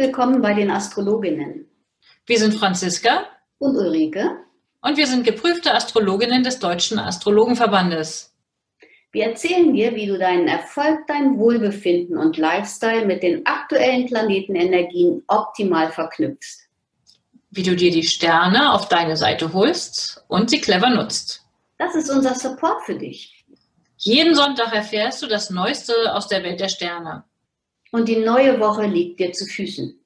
Willkommen bei den Astrologinnen. Wir sind Franziska und Ulrike und wir sind geprüfte Astrologinnen des Deutschen Astrologenverbandes. Wir erzählen dir, wie du deinen Erfolg, dein Wohlbefinden und Lifestyle mit den aktuellen Planetenenergien optimal verknüpfst. Wie du dir die Sterne auf deine Seite holst und sie clever nutzt. Das ist unser Support für dich. Jeden Sonntag erfährst du das Neueste aus der Welt der Sterne und die neue Woche liegt dir zu Füßen.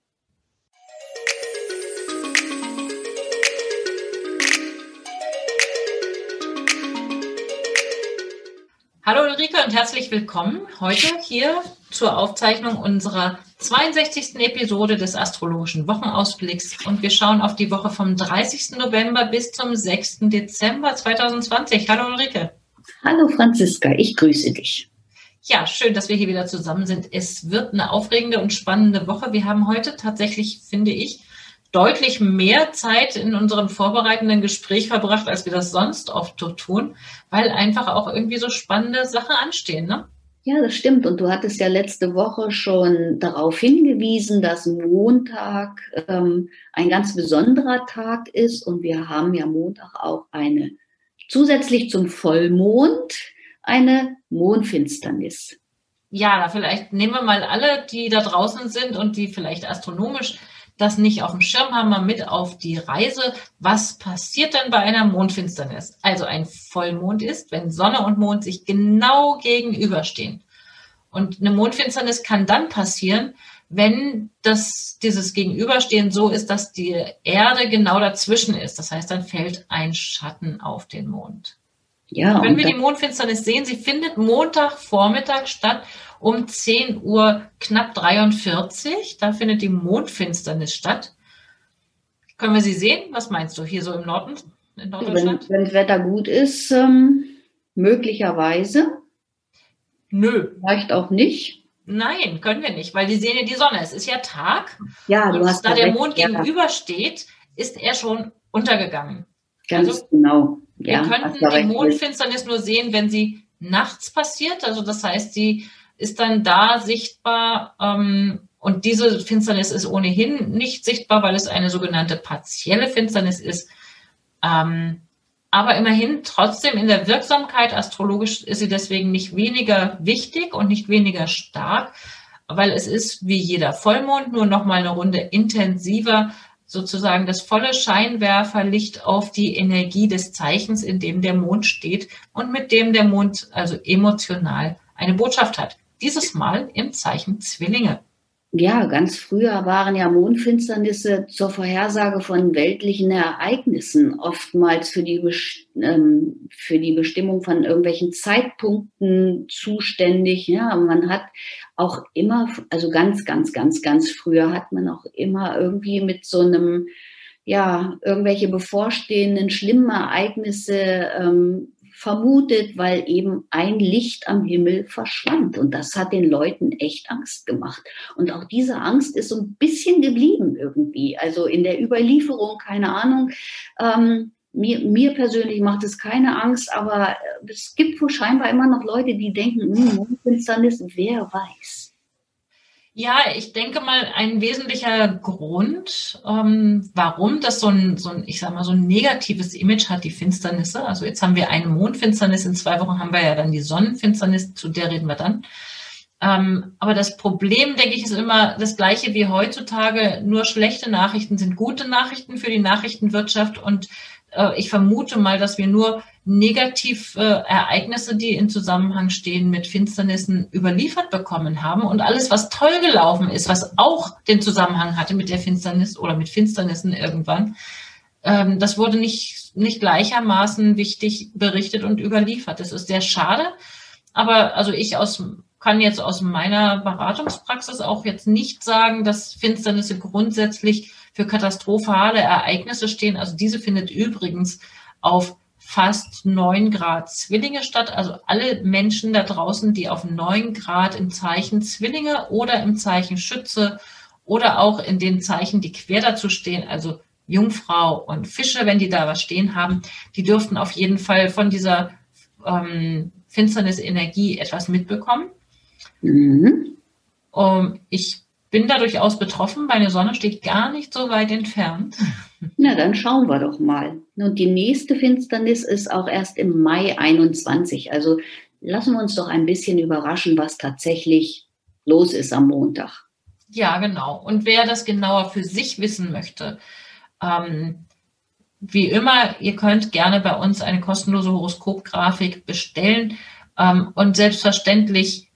Hallo Ulrike und herzlich willkommen heute hier zur Aufzeichnung unserer 62. Episode des astrologischen Wochenausblicks und wir schauen auf die Woche vom 30. November bis zum 6. Dezember 2020. Hallo Ulrike. Hallo Franziska, ich grüße dich. Ja, schön, dass wir hier wieder zusammen sind. Es wird eine aufregende und spannende Woche. Wir haben heute tatsächlich, finde ich, deutlich mehr Zeit in unserem vorbereitenden Gespräch verbracht, als wir das sonst oft tun, weil einfach auch irgendwie so spannende Sachen anstehen, ne? Ja, das stimmt. Und du hattest ja letzte Woche schon darauf hingewiesen, dass Montag ähm, ein ganz besonderer Tag ist. Und wir haben ja Montag auch eine zusätzlich zum Vollmond eine Mondfinsternis. Ja, vielleicht nehmen wir mal alle, die da draußen sind und die vielleicht astronomisch das nicht auf dem Schirm haben, mal mit auf die Reise. Was passiert denn bei einer Mondfinsternis? Also ein Vollmond ist, wenn Sonne und Mond sich genau gegenüberstehen. Und eine Mondfinsternis kann dann passieren, wenn das, dieses Gegenüberstehen so ist, dass die Erde genau dazwischen ist. Das heißt, dann fällt ein Schatten auf den Mond. Ja, Wenn wir die Mondfinsternis sehen, sie findet Montagvormittag statt um 10 Uhr knapp 43. Da findet die Mondfinsternis statt. Können wir sie sehen? Was meinst du hier so im Norden? In Norddeutschland? Wenn, wenn das Wetter gut ist, ähm, möglicherweise. Nö. Vielleicht auch nicht. Nein, können wir nicht, weil die sehen ja die Sonne. Es ist ja Tag. Ja, du und hast da der Mond ja. gegenübersteht, ist er schon untergegangen. Ganz also, genau. Ja, wir könnten die Mondfinsternis nur sehen, wenn sie nachts passiert. Also das heißt, sie ist dann da sichtbar ähm, und diese Finsternis ist ohnehin nicht sichtbar, weil es eine sogenannte partielle Finsternis ist. Ähm, aber immerhin trotzdem in der Wirksamkeit astrologisch ist sie deswegen nicht weniger wichtig und nicht weniger stark, weil es ist wie jeder Vollmond nur noch mal eine Runde intensiver sozusagen das volle Scheinwerferlicht auf die Energie des Zeichens, in dem der Mond steht und mit dem der Mond also emotional eine Botschaft hat. Dieses Mal im Zeichen Zwillinge. Ja, ganz früher waren ja Mondfinsternisse zur Vorhersage von weltlichen Ereignissen oftmals für die, ähm, für die Bestimmung von irgendwelchen Zeitpunkten zuständig. Ja, man hat auch immer, also ganz, ganz, ganz, ganz früher hat man auch immer irgendwie mit so einem, ja, irgendwelche bevorstehenden schlimmen Ereignisse ähm, vermutet, weil eben ein Licht am Himmel verschwand. Und das hat den Leuten echt Angst gemacht. Und auch diese Angst ist so ein bisschen geblieben irgendwie. Also in der Überlieferung, keine Ahnung. Ähm, mir, mir persönlich macht es keine Angst, aber es gibt wohl scheinbar immer noch Leute, die denken, hm, Mondfinsternis, wer weiß. Ja, ich denke mal, ein wesentlicher Grund, ähm, warum das so ein, so ein, ich sag mal, so ein negatives Image hat, die Finsternisse. Also jetzt haben wir eine Mondfinsternis, in zwei Wochen haben wir ja dann die Sonnenfinsternis, zu der reden wir dann. Ähm, aber das Problem, denke ich, ist immer das gleiche wie heutzutage. Nur schlechte Nachrichten sind gute Nachrichten für die Nachrichtenwirtschaft und äh, ich vermute mal, dass wir nur Negativereignisse, äh, die in Zusammenhang stehen mit Finsternissen, überliefert bekommen haben. Und alles, was toll gelaufen ist, was auch den Zusammenhang hatte mit der Finsternis oder mit Finsternissen irgendwann, ähm, das wurde nicht, nicht gleichermaßen wichtig berichtet und überliefert. Das ist sehr schade. Aber also ich aus, kann jetzt aus meiner Beratungspraxis auch jetzt nicht sagen, dass Finsternisse grundsätzlich für katastrophale Ereignisse stehen. Also diese findet übrigens auf fast neun Grad Zwillinge statt. Also alle Menschen da draußen, die auf neun Grad im Zeichen Zwillinge oder im Zeichen Schütze oder auch in den Zeichen, die quer dazu stehen, also Jungfrau und Fische, wenn die da was stehen haben, die dürften auf jeden Fall von dieser ähm, Finsternisenergie etwas mitbekommen. Mhm. Um, ich bin da durchaus betroffen. Meine Sonne steht gar nicht so weit entfernt. Na, dann schauen wir doch mal. Und die nächste Finsternis ist auch erst im Mai 21. Also lassen wir uns doch ein bisschen überraschen, was tatsächlich los ist am Montag. Ja, genau. Und wer das genauer für sich wissen möchte, ähm, wie immer, ihr könnt gerne bei uns eine kostenlose Horoskopgrafik bestellen. Ähm, und selbstverständlich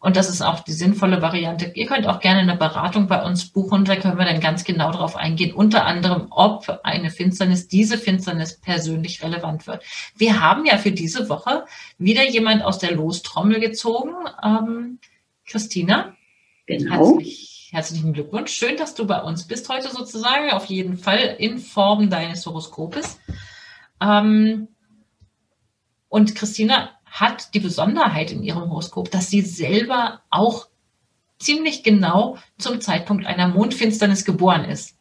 und das ist auch die sinnvolle Variante. Ihr könnt auch gerne eine Beratung bei uns buchen. Da können wir dann ganz genau darauf eingehen. Unter anderem, ob eine Finsternis, diese Finsternis persönlich relevant wird. Wir haben ja für diese Woche wieder jemand aus der Lostrommel gezogen. Ähm, Christina. Genau. Herzlich, herzlichen Glückwunsch. Schön, dass du bei uns bist heute sozusagen. Auf jeden Fall in Form deines Horoskopes. Ähm, und Christina, hat die Besonderheit in ihrem Horoskop, dass sie selber auch ziemlich genau zum Zeitpunkt einer Mondfinsternis geboren ist.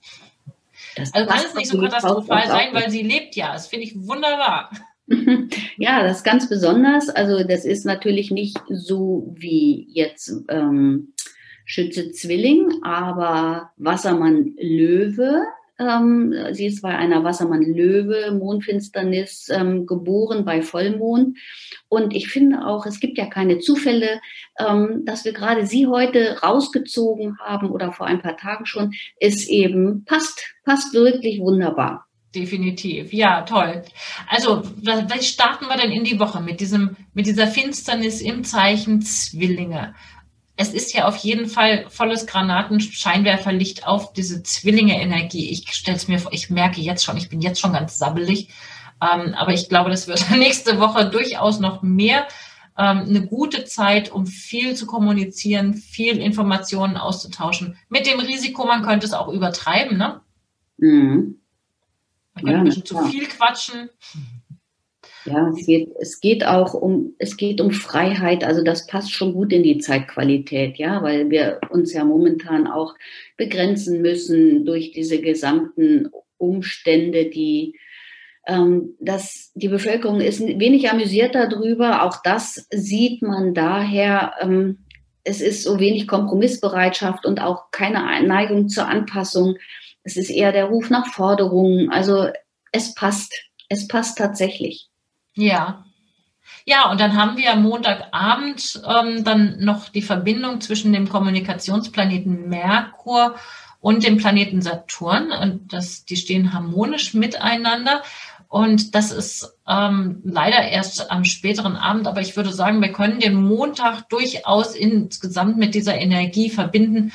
Das also kann es nicht so katastrophal sein, weil sie lebt ja. Das finde ich wunderbar. Ja, das ist ganz besonders. Also das ist natürlich nicht so wie jetzt ähm, Schütze Zwilling, aber Wassermann Löwe ähm, sie ist bei einer Wassermann-Löwe, Mondfinsternis, ähm, geboren bei Vollmond. Und ich finde auch, es gibt ja keine Zufälle, ähm, dass wir gerade sie heute rausgezogen haben oder vor ein paar Tagen schon, ist eben, passt, passt wirklich wunderbar. Definitiv, ja, toll. Also, was starten wir denn in die Woche mit diesem, mit dieser Finsternis im Zeichen Zwillinge? Es ist ja auf jeden Fall volles Granatenscheinwerferlicht auf diese Zwillinge-Energie. Ich stelle es mir vor, ich merke jetzt schon, ich bin jetzt schon ganz sabbelig. Ähm, aber ich glaube, das wird nächste Woche durchaus noch mehr. Ähm, eine gute Zeit, um viel zu kommunizieren, viel Informationen auszutauschen. Mit dem Risiko, man könnte es auch übertreiben, ne? Mhm. Man könnte ja, ein bisschen zu viel quatschen. Ja, es geht, es geht auch um, es geht um Freiheit. Also das passt schon gut in die Zeitqualität, ja, weil wir uns ja momentan auch begrenzen müssen durch diese gesamten Umstände, die ähm, dass die Bevölkerung ist wenig amüsiert darüber. Auch das sieht man daher. Ähm, es ist so wenig Kompromissbereitschaft und auch keine Neigung zur Anpassung. Es ist eher der Ruf nach Forderungen. Also es passt. Es passt tatsächlich. Ja. Ja, und dann haben wir am Montagabend ähm, dann noch die Verbindung zwischen dem Kommunikationsplaneten Merkur und dem Planeten Saturn. Und das, die stehen harmonisch miteinander. Und das ist ähm, leider erst am späteren Abend, aber ich würde sagen, wir können den Montag durchaus insgesamt mit dieser Energie verbinden.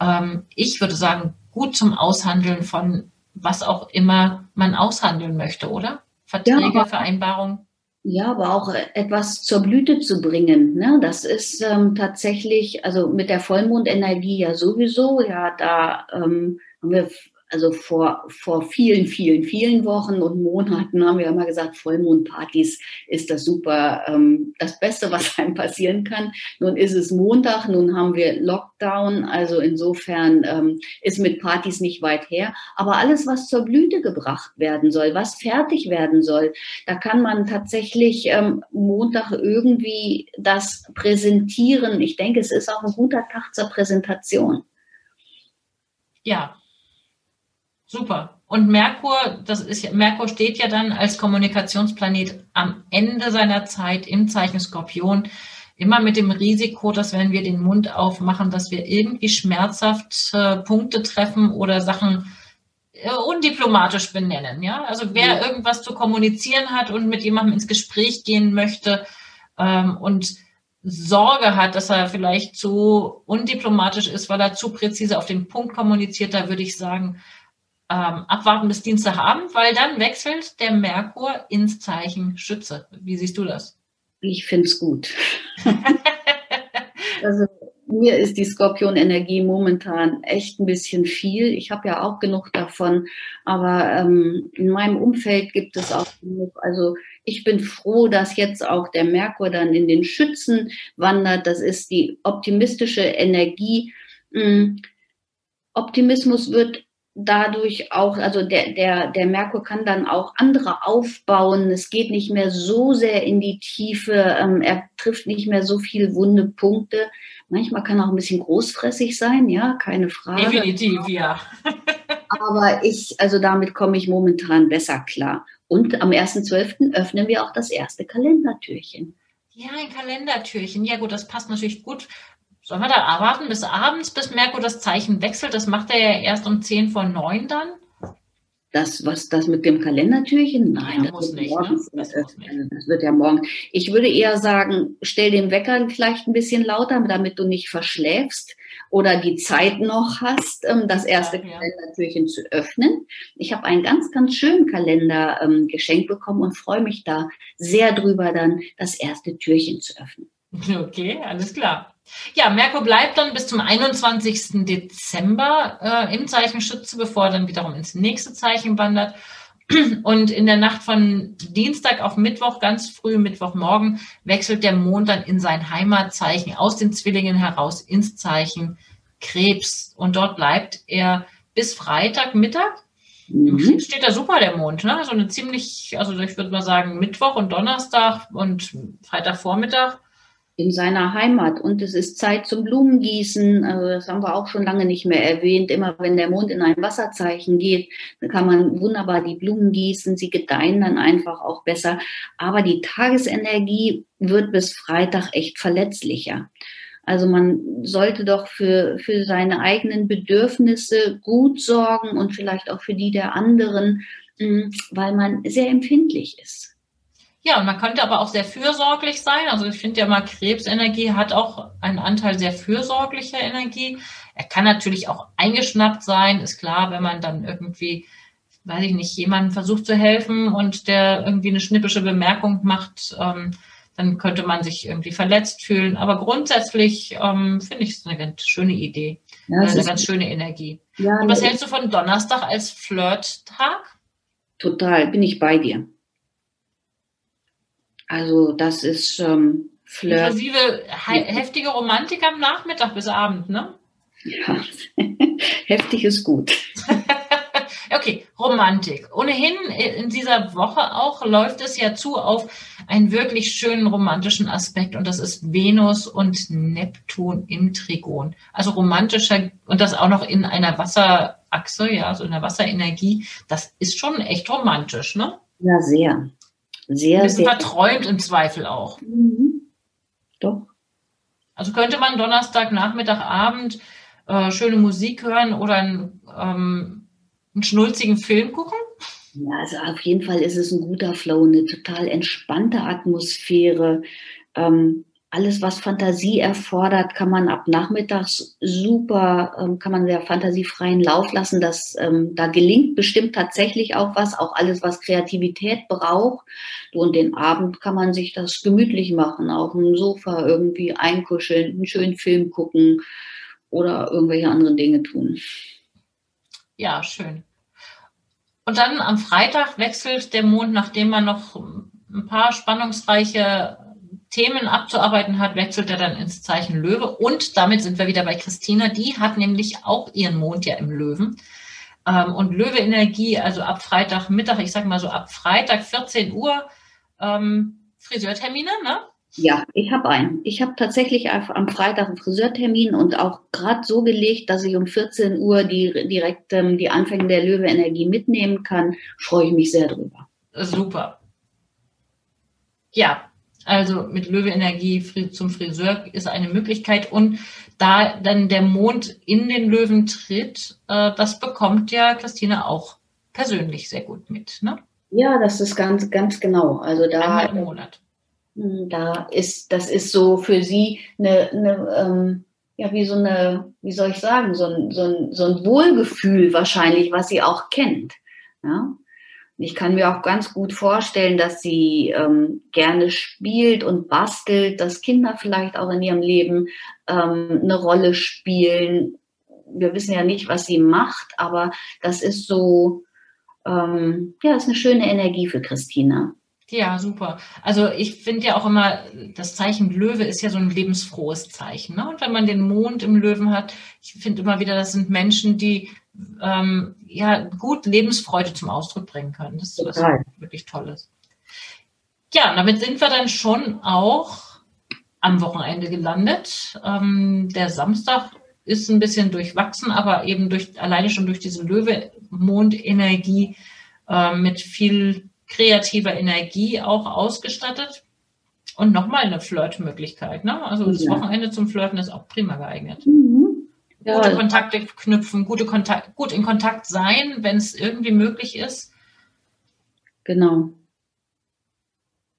Ähm, ich würde sagen, gut zum Aushandeln von was auch immer man aushandeln möchte, oder? Verträge, ja, Vereinbarungen. Ja, aber auch etwas zur Blüte zu bringen. Ne? Das ist ähm, tatsächlich, also mit der Vollmondenergie ja sowieso, ja, da ähm, haben wir also vor, vor vielen, vielen, vielen Wochen und Monaten haben wir immer gesagt, Vollmondpartys ist das super, ähm, das Beste, was einem passieren kann. Nun ist es Montag, nun haben wir Lockdown, also insofern ähm, ist mit Partys nicht weit her. Aber alles, was zur Blüte gebracht werden soll, was fertig werden soll, da kann man tatsächlich ähm, Montag irgendwie das präsentieren. Ich denke, es ist auch ein guter Tag zur Präsentation. Ja, Super. Und Merkur, das ist Merkur steht ja dann als Kommunikationsplanet am Ende seiner Zeit im Zeichen Skorpion. Immer mit dem Risiko, dass wenn wir den Mund aufmachen, dass wir irgendwie schmerzhaft äh, Punkte treffen oder Sachen äh, undiplomatisch benennen. Ja, also wer ja. irgendwas zu kommunizieren hat und mit jemandem ins Gespräch gehen möchte ähm, und Sorge hat, dass er vielleicht zu undiplomatisch ist, weil er zu präzise auf den Punkt kommuniziert, da würde ich sagen, ähm, abwarten bis Dienstagabend, weil dann wechselt der Merkur ins Zeichen Schütze. Wie siehst du das? Ich finde es gut. also mir ist die Skorpion-Energie momentan echt ein bisschen viel. Ich habe ja auch genug davon, aber ähm, in meinem Umfeld gibt es auch genug. Also ich bin froh, dass jetzt auch der Merkur dann in den Schützen wandert. Das ist die optimistische Energie. Hm, Optimismus wird dadurch auch, also der, der, der Merkur kann dann auch andere aufbauen. Es geht nicht mehr so sehr in die Tiefe. Ähm, er trifft nicht mehr so viele wunde Punkte. Manchmal kann er auch ein bisschen großfressig sein, ja, keine Frage. Definitiv, ja. Aber ich, also damit komme ich momentan besser klar. Und am 1.12. öffnen wir auch das erste Kalendertürchen. Ja, ein Kalendertürchen. Ja, gut, das passt natürlich gut Sollen wir da warten bis abends, bis Merkur das Zeichen wechselt? Das macht er ja erst um 10 vor 9 dann. Das, was das mit dem Kalendertürchen? Nein, ja, das, muss nicht, morgens, ne? das, das, das, wird ja morgen. Ich würde eher sagen, stell den Wecker vielleicht ein bisschen lauter, damit du nicht verschläfst oder die Zeit noch hast, ähm, das erste ja, ja. Kalendertürchen zu öffnen. Ich habe einen ganz, ganz schönen Kalender ähm, geschenkt bekommen und freue mich da sehr drüber, dann das erste Türchen zu öffnen. Okay, alles klar. Ja, Merkur bleibt dann bis zum 21. Dezember äh, im Zeichen Schütze, bevor er dann wiederum ins nächste Zeichen wandert. Und in der Nacht von Dienstag auf Mittwoch, ganz früh Mittwochmorgen, wechselt der Mond dann in sein Heimatzeichen aus den Zwillingen heraus ins Zeichen Krebs. Und dort bleibt er bis Freitagmittag. Mhm. Steht da super der Mond, ne? So eine ziemlich, also ich würde mal sagen Mittwoch und Donnerstag und Freitagvormittag in seiner Heimat. Und es ist Zeit zum Blumengießen. Also das haben wir auch schon lange nicht mehr erwähnt. Immer wenn der Mond in ein Wasserzeichen geht, dann kann man wunderbar die Blumen gießen. Sie gedeihen dann einfach auch besser. Aber die Tagesenergie wird bis Freitag echt verletzlicher. Also man sollte doch für, für seine eigenen Bedürfnisse gut sorgen und vielleicht auch für die der anderen, hm, weil man sehr empfindlich ist. Ja, und man könnte aber auch sehr fürsorglich sein. Also ich finde ja mal, Krebsenergie hat auch einen Anteil sehr fürsorglicher Energie. Er kann natürlich auch eingeschnappt sein, ist klar, wenn man dann irgendwie, weiß ich nicht, jemandem versucht zu helfen und der irgendwie eine schnippische Bemerkung macht, ähm, dann könnte man sich irgendwie verletzt fühlen. Aber grundsätzlich ähm, finde ich es eine ganz schöne Idee. Ja, eine ganz schöne Energie. Ja, und was hältst du von Donnerstag als Flirt-Tag? Total, bin ich bei dir. Also das ist ähm, Flirt. Inklusive heftige Romantik am Nachmittag bis Abend, ne? Ja, heftig ist gut. okay, Romantik. Ohnehin in dieser Woche auch läuft es ja zu auf einen wirklich schönen romantischen Aspekt und das ist Venus und Neptun im Trigon. Also romantischer und das auch noch in einer Wasserachse, ja, so in der Wasserenergie. Das ist schon echt romantisch, ne? Ja, sehr. Sehr, Ein bisschen sehr verträumt im Zweifel auch. Mhm. Doch. Also könnte man Donnerstag, Nachmittag, Abend äh, schöne Musik hören oder einen, ähm, einen schnulzigen Film gucken? Ja, also auf jeden Fall ist es ein guter Flow, eine total entspannte Atmosphäre. Ähm, alles, was Fantasie erfordert, kann man ab nachmittags super, ähm, kann man der fantasiefreien Lauf lassen. Das, ähm, da gelingt bestimmt tatsächlich auch was, auch alles, was Kreativität braucht. Und den Abend kann man sich das gemütlich machen, auf dem Sofa irgendwie einkuscheln, einen schönen Film gucken oder irgendwelche anderen Dinge tun. Ja, schön. Und dann am Freitag wechselt der Mond, nachdem man noch ein paar spannungsreiche Themen abzuarbeiten hat, wechselt er dann ins Zeichen Löwe. Und damit sind wir wieder bei Christina. Die hat nämlich auch ihren Mond ja im Löwen. Ähm, und Löwe-Energie, also ab Freitagmittag, ich sag mal so ab Freitag 14 Uhr, ähm, Friseurtermine, ne? Ja, ich habe einen. Ich habe tatsächlich am Freitag einen Friseurtermin und auch gerade so gelegt, dass ich um 14 Uhr die, direkt ähm, die Anfänge der Löwe-Energie mitnehmen kann. Freue ich mich sehr drüber. Super. Ja, also mit Löwe-Energie zum Friseur ist eine Möglichkeit. Und da dann der Mond in den Löwen tritt, äh, das bekommt ja Christine auch persönlich sehr gut mit. Ne? Ja, das ist ganz, ganz genau. Also da, Einmal im Monat. Hm, da ist, das ist so für sie eine, eine ähm, ja, wie so eine, wie soll ich sagen, so ein, so ein, so ein Wohlgefühl wahrscheinlich, was sie auch kennt. Ja? Ich kann mir auch ganz gut vorstellen, dass sie ähm, gerne spielt und bastelt, dass Kinder vielleicht auch in ihrem Leben ähm, eine Rolle spielen. Wir wissen ja nicht, was sie macht, aber das ist so, ähm, ja, ist eine schöne Energie für Christina. Ja, super. Also ich finde ja auch immer, das Zeichen Löwe ist ja so ein lebensfrohes Zeichen. Ne? Und wenn man den Mond im Löwen hat, ich finde immer wieder, das sind Menschen, die ähm, ja gut Lebensfreude zum Ausdruck bringen können. Das ist was wirklich Tolles. Ja, damit sind wir dann schon auch am Wochenende gelandet. Ähm, der Samstag ist ein bisschen durchwachsen, aber eben durch alleine schon durch diese Löwe-Mondenergie äh, mit viel kreativer Energie auch ausgestattet. Und nochmal eine Flirtmöglichkeit. Ne? Also das ja. Wochenende zum Flirten ist auch prima geeignet. Mhm. Ja. Gute Kontakte knüpfen, gute Kontakt, gut in Kontakt sein, wenn es irgendwie möglich ist. Genau.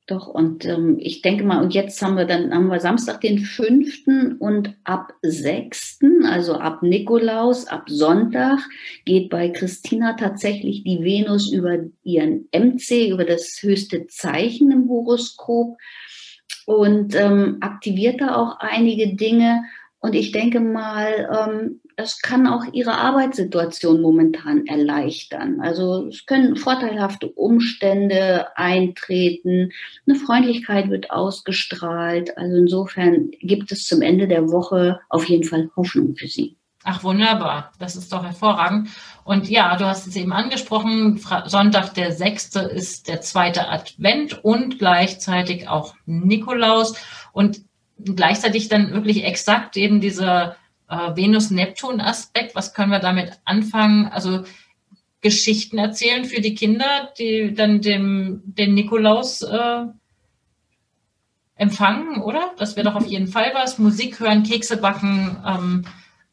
Doch, und ähm, ich denke mal, und jetzt haben wir dann, haben wir Samstag den fünften und ab sechsten, also ab Nikolaus, ab Sonntag, geht bei Christina tatsächlich die Venus über ihren MC, über das höchste Zeichen im Horoskop und ähm, aktiviert da auch einige Dinge. Und ich denke mal, ähm, das kann auch ihre Arbeitssituation momentan erleichtern. Also es können vorteilhafte Umstände eintreten, eine Freundlichkeit wird ausgestrahlt. Also insofern gibt es zum Ende der Woche auf jeden Fall Hoffnung für sie. Ach, wunderbar. Das ist doch hervorragend. Und ja, du hast es eben angesprochen, Sonntag der 6. ist der zweite Advent und gleichzeitig auch Nikolaus. Und gleichzeitig dann wirklich exakt eben dieser äh, Venus-Neptun-Aspekt. Was können wir damit anfangen? Also Geschichten erzählen für die Kinder, die dann dem, den Nikolaus äh, empfangen, oder? Das wäre doch auf jeden Fall was. Musik hören, Kekse backen, ähm,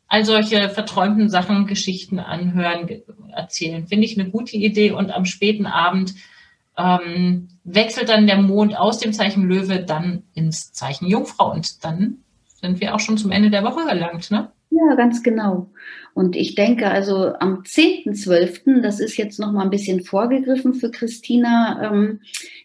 all solche verträumten Sachen, Geschichten anhören, erzählen. Finde ich eine gute Idee. Und am späten Abend ähm, wechselt dann der Mond aus dem Zeichen Löwe dann ins Zeichen Jungfrau und dann sind wir auch schon zum Ende der Woche gelangt, ne? Ja, ganz genau. Und ich denke also am 10.12., das ist jetzt noch mal ein bisschen vorgegriffen für Christina, ähm,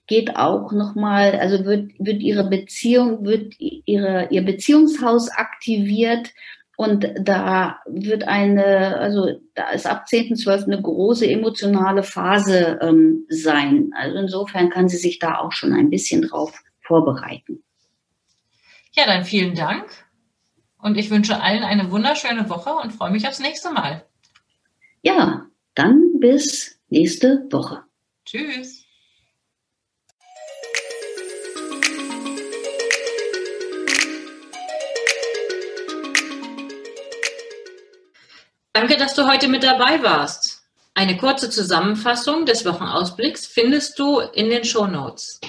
geht auch noch mal, also wird, wird ihre Beziehung, wird ihre, ihr Beziehungshaus aktiviert und da wird eine, also da ist ab 10.12. eine große emotionale Phase ähm, sein. Also insofern kann sie sich da auch schon ein bisschen drauf vorbereiten. Ja, dann vielen Dank. Und ich wünsche allen eine wunderschöne Woche und freue mich aufs nächste Mal. Ja, dann bis nächste Woche. Tschüss. Danke, dass du heute mit dabei warst. Eine kurze Zusammenfassung des Wochenausblicks findest du in den Show Notes.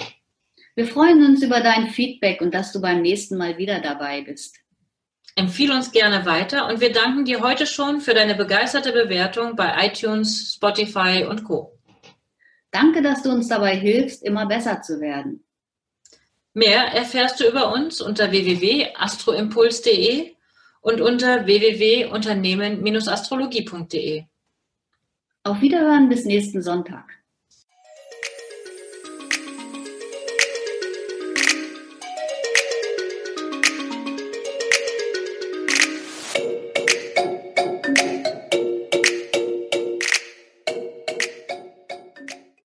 Wir freuen uns über dein Feedback und dass du beim nächsten Mal wieder dabei bist. Empfiehl uns gerne weiter und wir danken dir heute schon für deine begeisterte Bewertung bei iTunes, Spotify und Co. Danke, dass du uns dabei hilfst, immer besser zu werden. Mehr erfährst du über uns unter www.astroimpuls.de und unter www.unternehmen-astrologie.de. Auf Wiederhören bis nächsten Sonntag.